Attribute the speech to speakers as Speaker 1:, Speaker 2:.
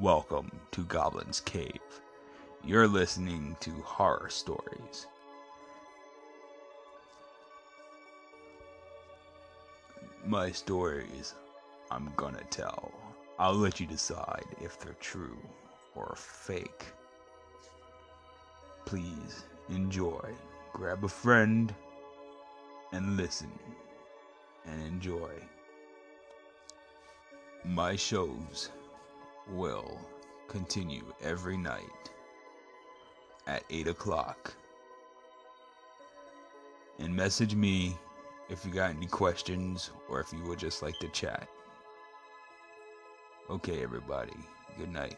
Speaker 1: Welcome to Goblin's Cave. You're listening to horror stories. My stories I'm gonna tell. I'll let you decide if they're true or fake. Please enjoy. Grab a friend and listen and enjoy. My shows will continue every night at 8 o'clock. And message me if you got any questions or if you would just like to chat. Okay, everybody. Good night.